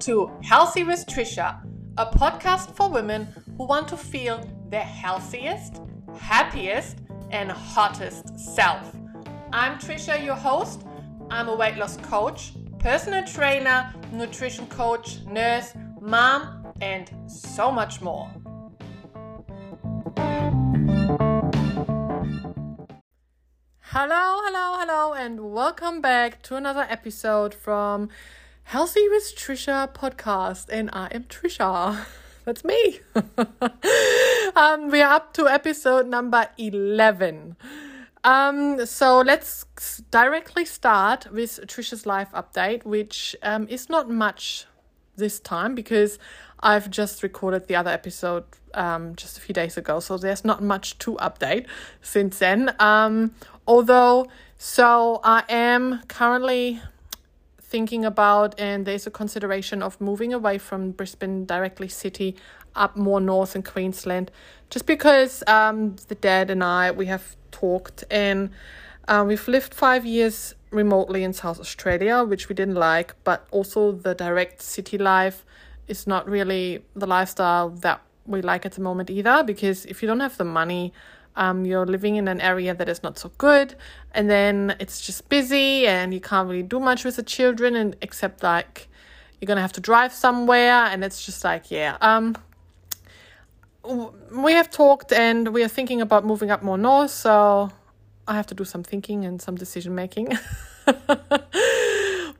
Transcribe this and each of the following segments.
To Healthy with Trisha, a podcast for women who want to feel their healthiest, happiest, and hottest self. I'm Trisha, your host. I'm a weight loss coach, personal trainer, nutrition coach, nurse, mom, and so much more. Hello, hello, hello, and welcome back to another episode from Healthy with Trisha podcast, and I am Trisha. That's me. um, we are up to episode number 11. Um, so let's directly start with Trisha's life update, which um, is not much this time because I've just recorded the other episode um, just a few days ago, so there's not much to update since then. Um, although, so I am currently thinking about, and there's a consideration of moving away from Brisbane directly city up more north in Queensland, just because um, the dad and I we have talked and uh, we've lived five years remotely in South Australia, which we didn't like, but also the direct city life is not really the lifestyle that we like at the moment either. Because if you don't have the money um, you're living in an area that is not so good and then it's just busy and you can't really do much with the children and except like you're gonna have to drive somewhere and it's just like yeah um we have talked and we are thinking about moving up more north so i have to do some thinking and some decision making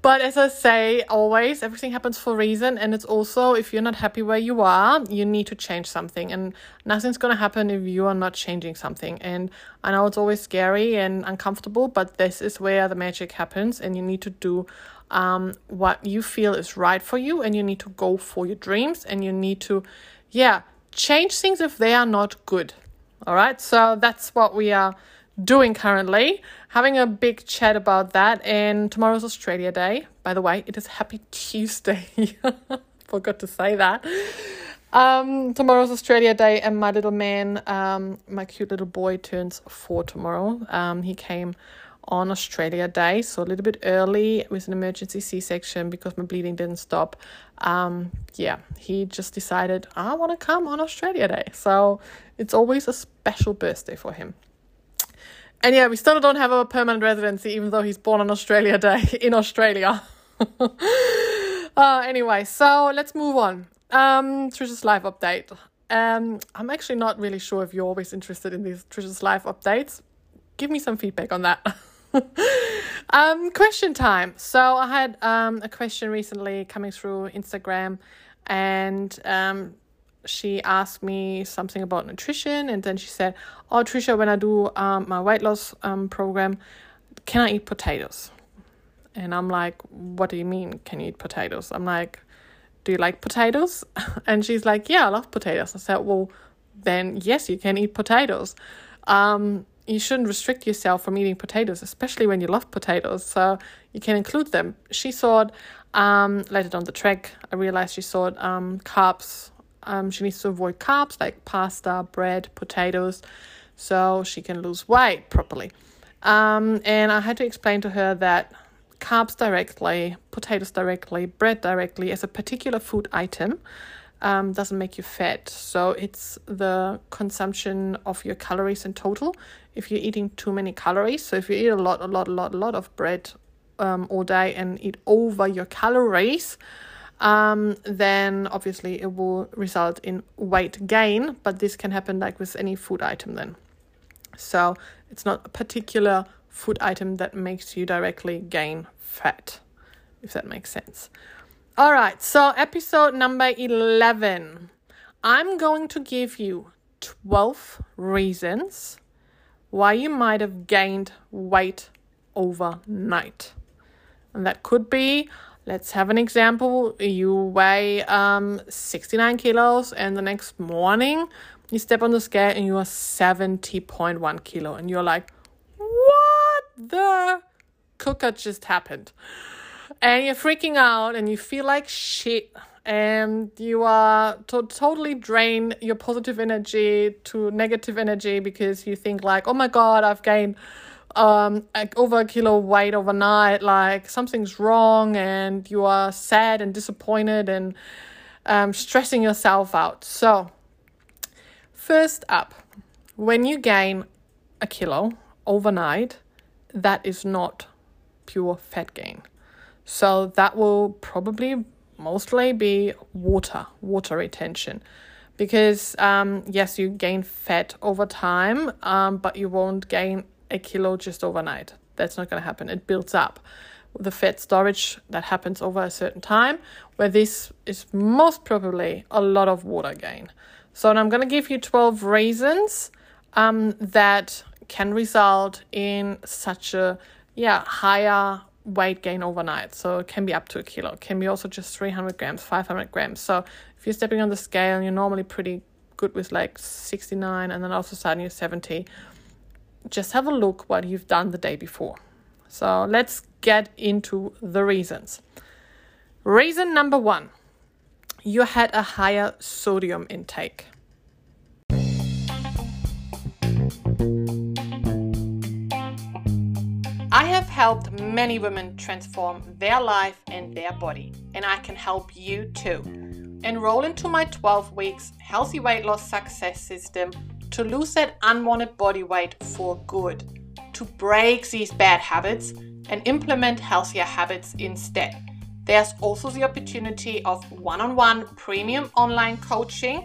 But as I say, always everything happens for a reason, and it's also if you're not happy where you are, you need to change something, and nothing's gonna happen if you are not changing something. And I know it's always scary and uncomfortable, but this is where the magic happens, and you need to do um, what you feel is right for you, and you need to go for your dreams, and you need to, yeah, change things if they are not good. All right, so that's what we are doing currently, having a big chat about that. And tomorrow's Australia Day. By the way, it is Happy Tuesday. Forgot to say that. Um, tomorrow's Australia Day, and my little man, um, my cute little boy, turns four tomorrow. Um, he came on Australia Day, so a little bit early with an emergency C section because my bleeding didn't stop. Um, yeah, he just decided I want to come on Australia Day, so it's always a special birthday for him. And yeah, we still don't have a permanent residency, even though he's born on Australia Day in Australia. uh, anyway, so let's move on. Um, Trisha's life update. Um, I'm actually not really sure if you're always interested in these Trisha's life updates. Give me some feedback on that. um, question time. So I had um a question recently coming through Instagram, and um she asked me something about nutrition and then she said oh trisha when i do um, my weight loss um, program can i eat potatoes? And i'm like what do you mean can you eat potatoes? I'm like do you like potatoes? And she's like yeah i love potatoes. I said well then yes you can eat potatoes. Um, you shouldn't restrict yourself from eating potatoes especially when you love potatoes so you can include them. She thought um, later on the track i realized she thought um, carbs um, she needs to avoid carbs like pasta, bread, potatoes, so she can lose weight properly. Um, and I had to explain to her that carbs directly, potatoes directly, bread directly as a particular food item um, doesn't make you fat. So it's the consumption of your calories in total. If you're eating too many calories, so if you eat a lot, a lot, a lot, a lot of bread um, all day and eat over your calories, um, then obviously it will result in weight gain, but this can happen like with any food item then. So it's not a particular food item that makes you directly gain fat, if that makes sense. All right, so episode number 11. I'm going to give you 12 reasons why you might have gained weight overnight. And that could be Let's have an example. You weigh um 69 kilos, and the next morning you step on the scale and you are 70.1 kilo, and you're like, what the cooker just happened? And you're freaking out, and you feel like shit, and you are to- totally drain your positive energy to negative energy because you think like, oh my god, I've gained um, like over a kilo weight overnight, like something's wrong and you are sad and disappointed and um, stressing yourself out. So, first up, when you gain a kilo overnight, that is not pure fat gain. So, that will probably mostly be water, water retention. Because, um, yes, you gain fat over time, um, but you won't gain a kilo just overnight. That's not going to happen. It builds up. The fat storage that happens over a certain time, where this is most probably a lot of water gain. So I'm going to give you 12 reasons um, that can result in such a yeah higher weight gain overnight. So it can be up to a kilo. It can be also just 300 grams, 500 grams. So if you're stepping on the scale and you're normally pretty good with like 69 and then all of a sudden you're 70, just have a look what you've done the day before. So let's get into the reasons. Reason number one you had a higher sodium intake. I have helped many women transform their life and their body, and I can help you too. Enroll into my 12 weeks healthy weight loss success system to lose that unwanted body weight for good, to break these bad habits and implement healthier habits instead. There's also the opportunity of one on one premium online coaching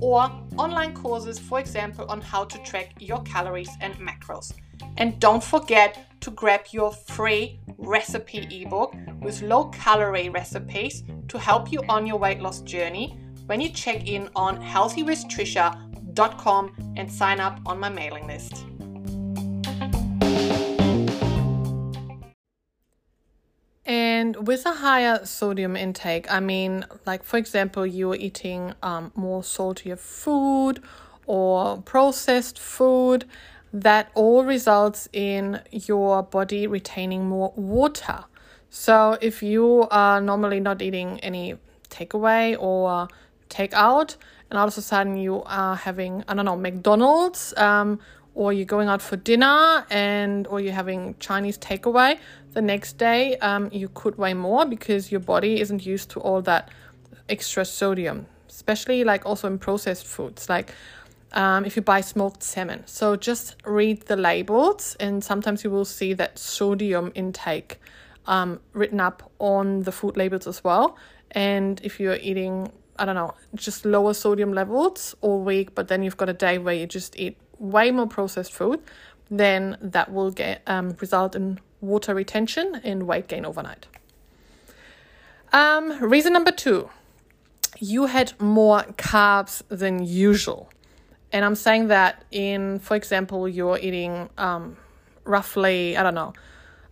or online courses, for example, on how to track your calories and macros. And don't forget to grab your free recipe ebook with low calorie recipes to help you on your weight loss journey when you check in on Healthy with Trisha com and sign up on my mailing list. And with a higher sodium intake, I mean, like for example, you're eating um, more saltier food or processed food, that all results in your body retaining more water. So if you are normally not eating any takeaway or takeout, and all of a sudden you are having I don't know McDonald's um, or you're going out for dinner and or you're having Chinese takeaway the next day um, you could weigh more because your body isn't used to all that extra sodium especially like also in processed foods like um, if you buy smoked salmon. So just read the labels and sometimes you will see that sodium intake um, written up on the food labels as well. And if you're eating I don't know, just lower sodium levels all week, but then you've got a day where you just eat way more processed food, then that will get um, result in water retention and weight gain overnight. Um, reason number two, you had more carbs than usual. And I'm saying that in, for example, you're eating um, roughly, I don't know,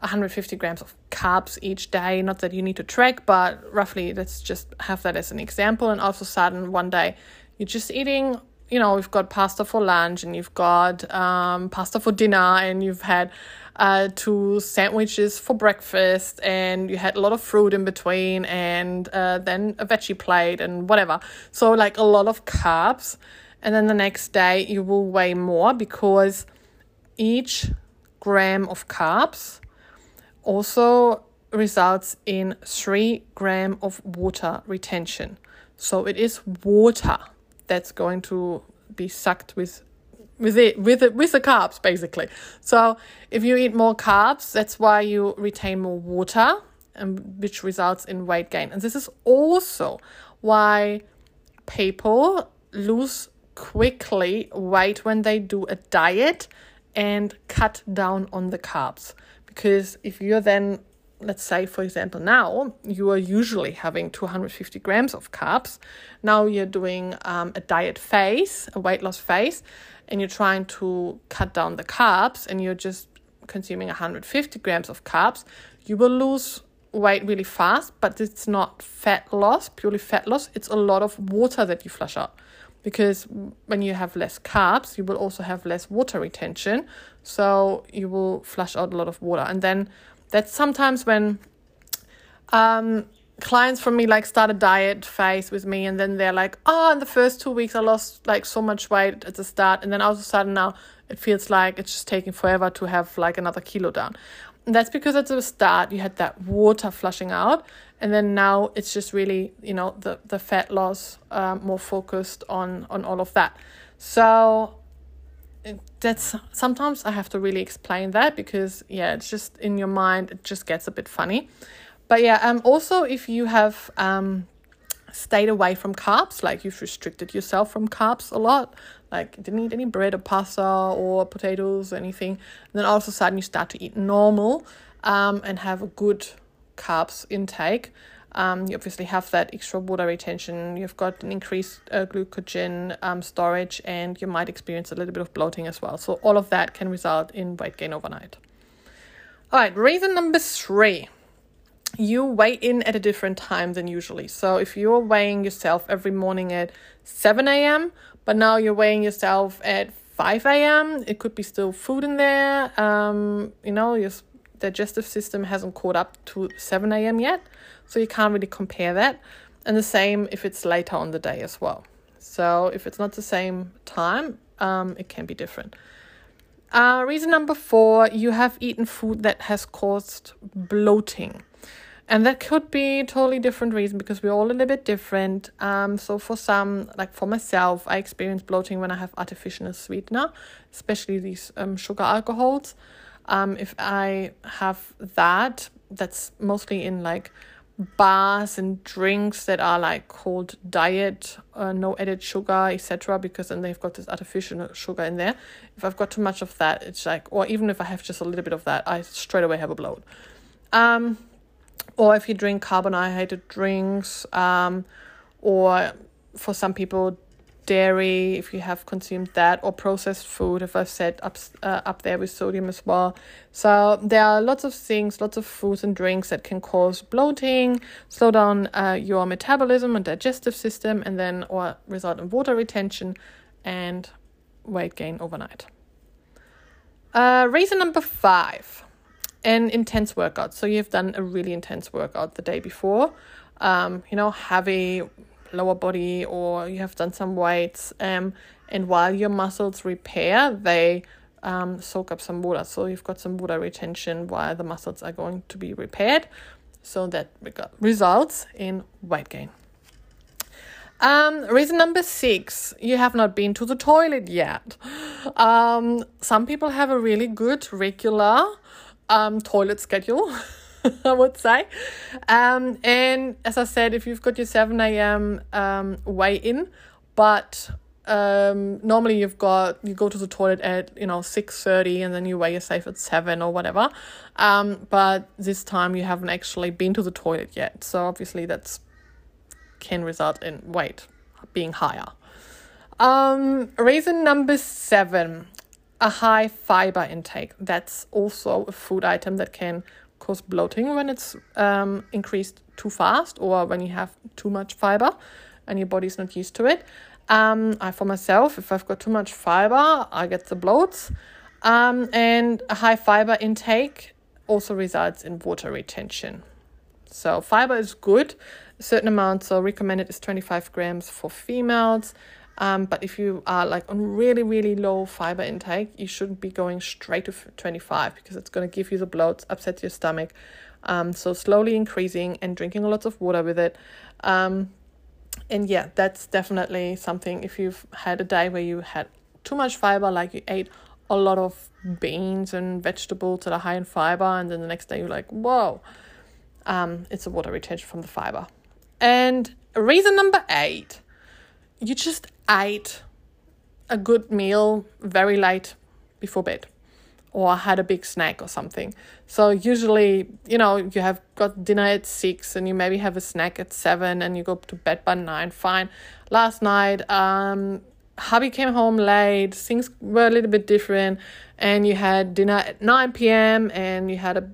150 grams of carbs each day. Not that you need to track, but roughly let's just have that as an example. And all of a sudden, one day you're just eating, you know, you've got pasta for lunch and you've got um, pasta for dinner and you've had uh, two sandwiches for breakfast and you had a lot of fruit in between and uh, then a veggie plate and whatever. So, like a lot of carbs. And then the next day you will weigh more because each gram of carbs also results in 3 gram of water retention. So it is water that's going to be sucked with with it with it with the carbs basically. So if you eat more carbs, that's why you retain more water and which results in weight gain. And this is also why people lose quickly weight when they do a diet and cut down on the carbs because if you're then let's say for example now you are usually having 250 grams of carbs. Now you're doing um, a diet phase a weight loss phase and you're trying to cut down the carbs and you're just consuming 150 grams of carbs you will lose weight really fast but it's not fat loss purely fat loss. It's a lot of water that you flush out because when you have less carbs, you will also have less water retention. So you will flush out a lot of water. And then that's sometimes when um, clients from me like start a diet phase with me and then they're like, oh, in the first two weeks I lost like so much weight at the start. And then all of a sudden now it feels like it's just taking forever to have like another kilo down. And that's because at the start you had that water flushing out, and then now it's just really you know the the fat loss um, more focused on on all of that. So that's sometimes I have to really explain that because yeah, it's just in your mind it just gets a bit funny. But yeah, um also if you have um stayed away from carbs, like you've restricted yourself from carbs a lot, like didn't eat any bread or pasta or potatoes or anything, then all of a sudden you start to eat normal um and have a good carbs intake um, you obviously have that extra water retention, you've got an increased uh, glycogen um, storage, and you might experience a little bit of bloating as well. So, all of that can result in weight gain overnight. All right, reason number three you weigh in at a different time than usually. So, if you're weighing yourself every morning at 7 a.m., but now you're weighing yourself at 5 a.m., it could be still food in there. Um, you know, your digestive system hasn't caught up to 7 a.m. yet. So you can't really compare that. And the same if it's later on the day as well. So if it's not the same time, um, it can be different. Uh, reason number four, you have eaten food that has caused bloating. And that could be totally different reason because we're all a little bit different. Um, so for some, like for myself, I experience bloating when I have artificial sweetener, especially these um, sugar alcohols. Um, if I have that, that's mostly in like bars and drinks that are like called diet, uh, no added sugar, etc. Because then they've got this artificial sugar in there. If I've got too much of that, it's like, or even if I have just a little bit of that, I straight away have a bloat. Um, or if you drink carbonated drinks, um, or for some people, dairy, if you have consumed that, or processed food, if I've said up, uh, up there with sodium as well. So there are lots of things, lots of foods and drinks that can cause bloating, slow down uh, your metabolism and digestive system, and then or result in water retention and weight gain overnight. Uh, reason number five an intense workout. So you've done a really intense workout the day before. Um, you know, heavy lower body or you have done some weights um, and while your muscles repair they um, soak up some water so you've got some water retention while the muscles are going to be repaired so that results in weight gain um, reason number six, you have not been to the toilet yet. Um, some people have a really good regular um, toilet schedule. I would say. Um, and as I said, if you've got your 7 a.m. Um, weigh in, but um, normally you've got you go to the toilet at you know 6.30 and then you weigh yourself at 7 or whatever um, but this time you haven't actually been to the toilet yet so obviously that's can result in weight being higher um, reason number seven a high fiber intake that's also a food item that can cause bloating when it's um, increased too fast or when you have too much fiber and your body's not used to it. Um, I, for myself, if I've got too much fiber, I get the bloats. Um, and a high fiber intake also results in water retention. So, fiber is good, a certain amount, so recommended is 25 grams for females. Um, but if you are like on really, really low fiber intake, you shouldn't be going straight to 25 because it's going to give you the bloats, upset your stomach. Um, so slowly increasing and drinking lots of water with it. Um, and yeah, that's definitely something if you've had a day where you had too much fiber, like you ate a lot of beans and vegetables that are high in fiber, and then the next day you're like, whoa, um, it's a water retention from the fiber. And reason number eight, you just ate a good meal very late before bed or had a big snack or something. So usually, you know, you have got dinner at six and you maybe have a snack at seven and you go to bed by nine. Fine. Last night, um, hubby came home late. Things were a little bit different, and you had dinner at nine p.m. and you had a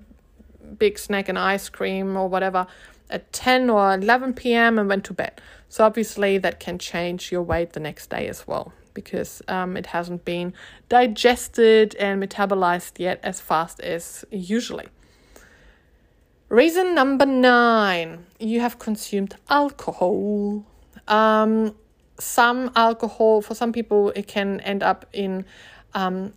big snack and ice cream or whatever at 10 or 11 p.m. and went to bed. So, obviously, that can change your weight the next day as well because um, it hasn't been digested and metabolized yet as fast as usually. Reason number nine you have consumed alcohol. Um, some alcohol, for some people, it can end up in um,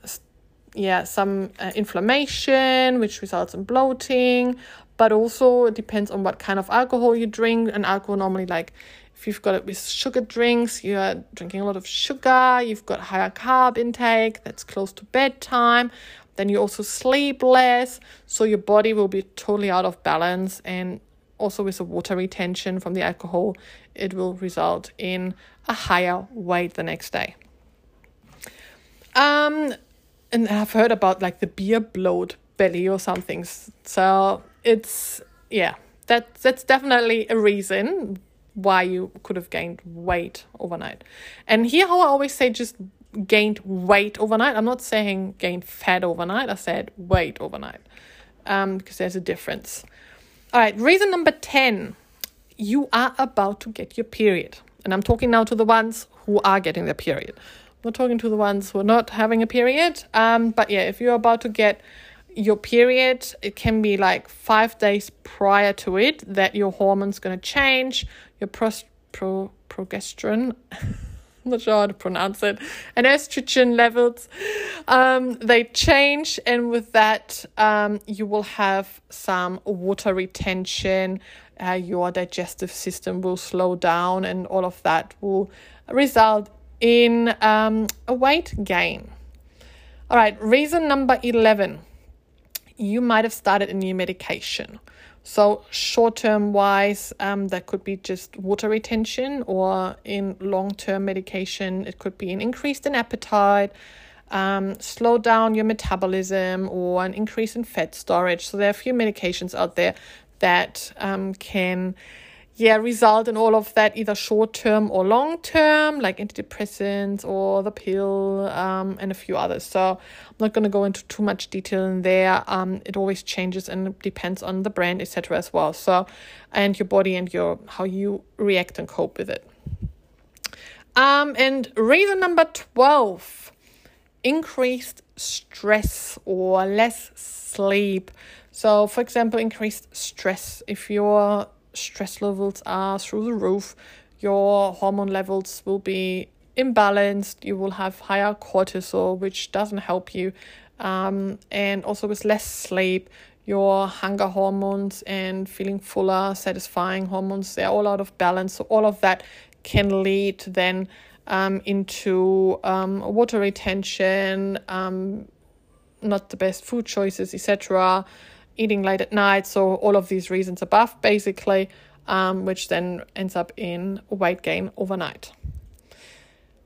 yeah, some uh, inflammation, which results in bloating, but also it depends on what kind of alcohol you drink. And alcohol normally, like if you've got it with sugar drinks, you're drinking a lot of sugar, you've got higher carb intake, that's close to bedtime, then you also sleep less, so your body will be totally out of balance. And also with the water retention from the alcohol, it will result in a higher weight the next day. Um, and I've heard about like the beer bloat belly or something. So it's yeah, that that's definitely a reason why you could have gained weight overnight. And here, how I always say, just gained weight overnight. I'm not saying gained fat overnight. I said weight overnight, um, because there's a difference. All right, reason number ten: you are about to get your period, and I'm talking now to the ones who are getting their period. I'm not talking to the ones who are not having a period. Um, but yeah, if you're about to get your period, it can be like five days prior to it that your hormone's going to change, your pros- pro- progesterone. I'm not sure how to pronounce it, and estrogen levels, um, they change, and with that, um, you will have some water retention. Uh, your digestive system will slow down, and all of that will result in um, a weight gain. All right, reason number 11 you might have started a new medication. So, short term wise, um, that could be just water retention, or in long term medication, it could be an increase in appetite, um, slow down your metabolism, or an increase in fat storage. So, there are a few medications out there that um, can yeah, result in all of that either short term or long term, like antidepressants or the pill, um, and a few others. So I'm not going to go into too much detail in there. Um, it always changes and depends on the brand, etc. as well. So, and your body and your how you react and cope with it. Um, and reason number twelve: increased stress or less sleep. So, for example, increased stress if you're stress levels are through the roof, your hormone levels will be imbalanced, you will have higher cortisol, which doesn't help you. Um, and also with less sleep, your hunger hormones and feeling fuller, satisfying hormones, they're all out of balance. So, all of that can lead then um, into um, water retention, um, not the best food choices, etc eating late at night. So, all of these reasons above, basically, um, which then ends up in weight gain overnight.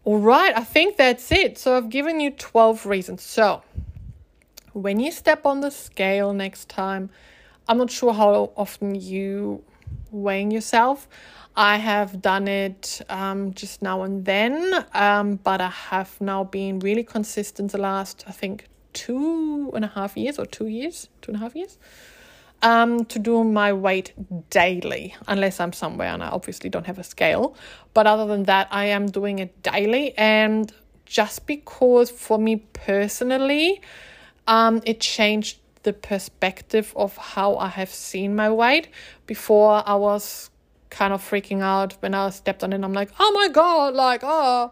All right, I think that's it. So, I've given you 12 reasons. So, when you step on the scale next time, I'm not sure how often you weighing yourself. I have done it um, just now and then, um, but I have now been really consistent the last, I think, two and a half years or two years, two and a half years, um, to do my weight daily, unless I'm somewhere and I obviously don't have a scale. But other than that, I am doing it daily. And just because for me personally, um, it changed the perspective of how I have seen my weight. Before I was kind of freaking out when I stepped on it. I'm like, oh my God, like, oh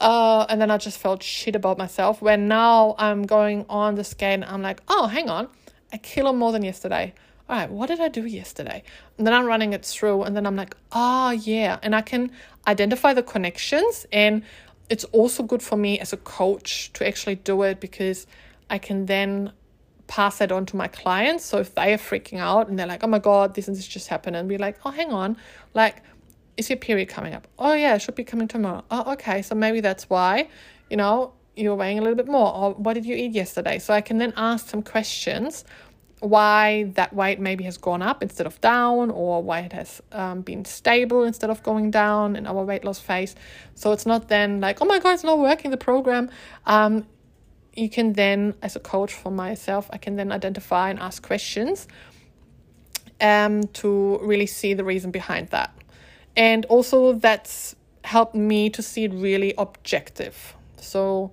uh, and then I just felt shit about myself. When now I'm going on the scale I'm like, oh, hang on, a kilo more than yesterday. All right, what did I do yesterday? And then I'm running it through, and then I'm like, oh, yeah. And I can identify the connections. And it's also good for me as a coach to actually do it because I can then pass that on to my clients. So if they are freaking out and they're like, oh my God, this and this just happened, and be like, oh, hang on, like, is your period coming up? Oh, yeah, it should be coming tomorrow. Oh, okay. So maybe that's why, you know, you're weighing a little bit more. Or what did you eat yesterday? So I can then ask some questions why that weight maybe has gone up instead of down, or why it has um, been stable instead of going down in our weight loss phase. So it's not then like, oh my God, it's not working, the program. Um, you can then, as a coach for myself, I can then identify and ask questions um, to really see the reason behind that. And also, that's helped me to see it really objective. So,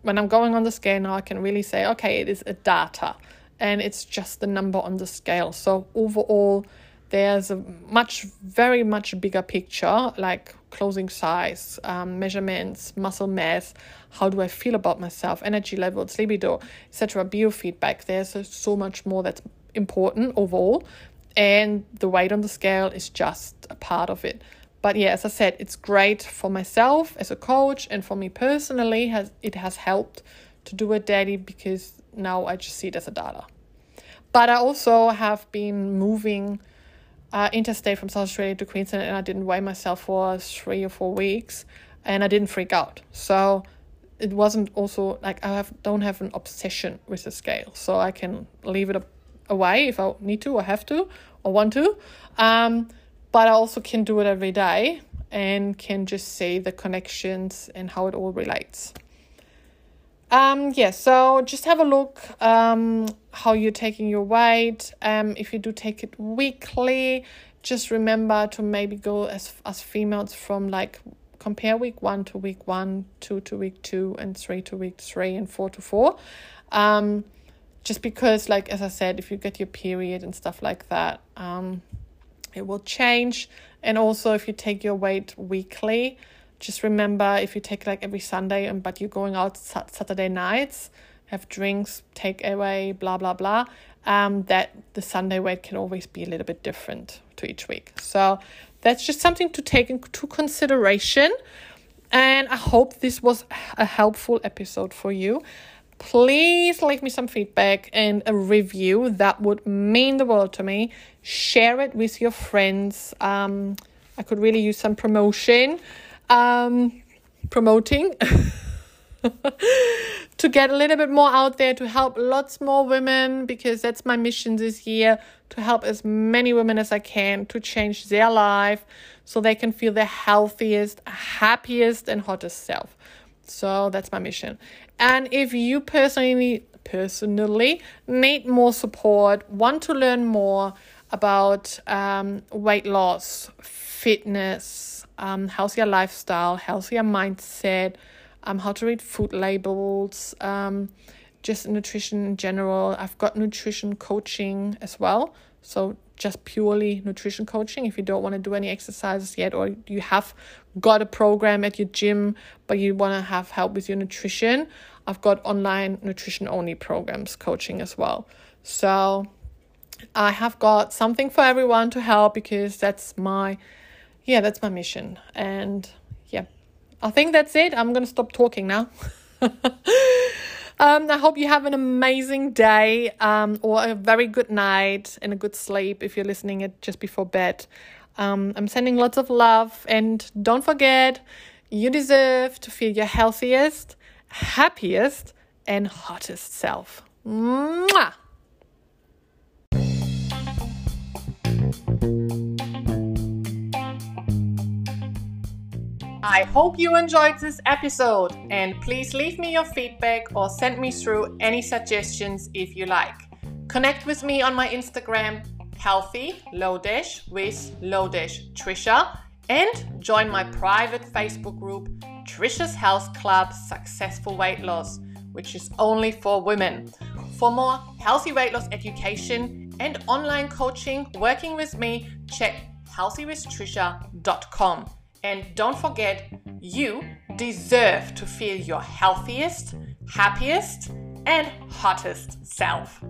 when I'm going on the scale now, I can really say, okay, it is a data and it's just the number on the scale. So, overall, there's a much, very much bigger picture, like clothing size, um, measurements, muscle mass, how do I feel about myself, energy levels, libido, etc. Biofeedback. There's so much more that's important overall, and the weight on the scale is just a part of it. But yeah, as I said, it's great for myself as a coach and for me personally. Has it has helped to do it daily because now I just see it as a data. But I also have been moving uh, interstate from South Australia to Queensland and I didn't weigh myself for three or four weeks and I didn't freak out. So it wasn't also like I have don't have an obsession with the scale. So I can leave it away if I need to or have to or want to. Um, but I also can do it every day and can just see the connections and how it all relates. Um, yeah, so just have a look um, how you're taking your weight. Um, if you do take it weekly, just remember to maybe go as as females from like compare week one to week one, two to week two, and three to week three, and four to four. Um, just because, like as I said, if you get your period and stuff like that, um, it will change. And also, if you take your weight weekly, just remember if you take like every Sunday and but you're going out Saturday nights, have drinks, take away, blah blah blah. Um, that the Sunday weight can always be a little bit different to each week. So that's just something to take into consideration. And I hope this was a helpful episode for you. Please leave me some feedback and a review. That would mean the world to me. Share it with your friends. Um, I could really use some promotion um, promoting to get a little bit more out there to help lots more women because that's my mission this year to help as many women as I can to change their life so they can feel their healthiest, happiest, and hottest self. So that's my mission. And if you personally personally need more support, want to learn more about um, weight loss, fitness, um, healthier lifestyle, healthier mindset, um, how to read food labels, um, just nutrition in general. I've got nutrition coaching as well. So just purely nutrition coaching if you don't want to do any exercises yet or you have got a program at your gym but you want to have help with your nutrition i've got online nutrition only programs coaching as well so i have got something for everyone to help because that's my yeah, that's my mission. And yeah, I think that's it. I'm to stop talking now. um, I hope you have an amazing day um, or a very good night and a good sleep if you're listening it just before bed. Um, I'm sending lots of love and don't forget, you deserve to feel your healthiest, happiest, and hottest self. Mwah! I hope you enjoyed this episode and please leave me your feedback or send me through any suggestions if you like. Connect with me on my Instagram, healthy with low Trisha, and join my private Facebook group, Trisha's Health Club Successful Weight Loss, which is only for women. For more healthy weight loss education and online coaching working with me, check healthywithtrisha.com. And don't forget, you deserve to feel your healthiest, happiest, and hottest self.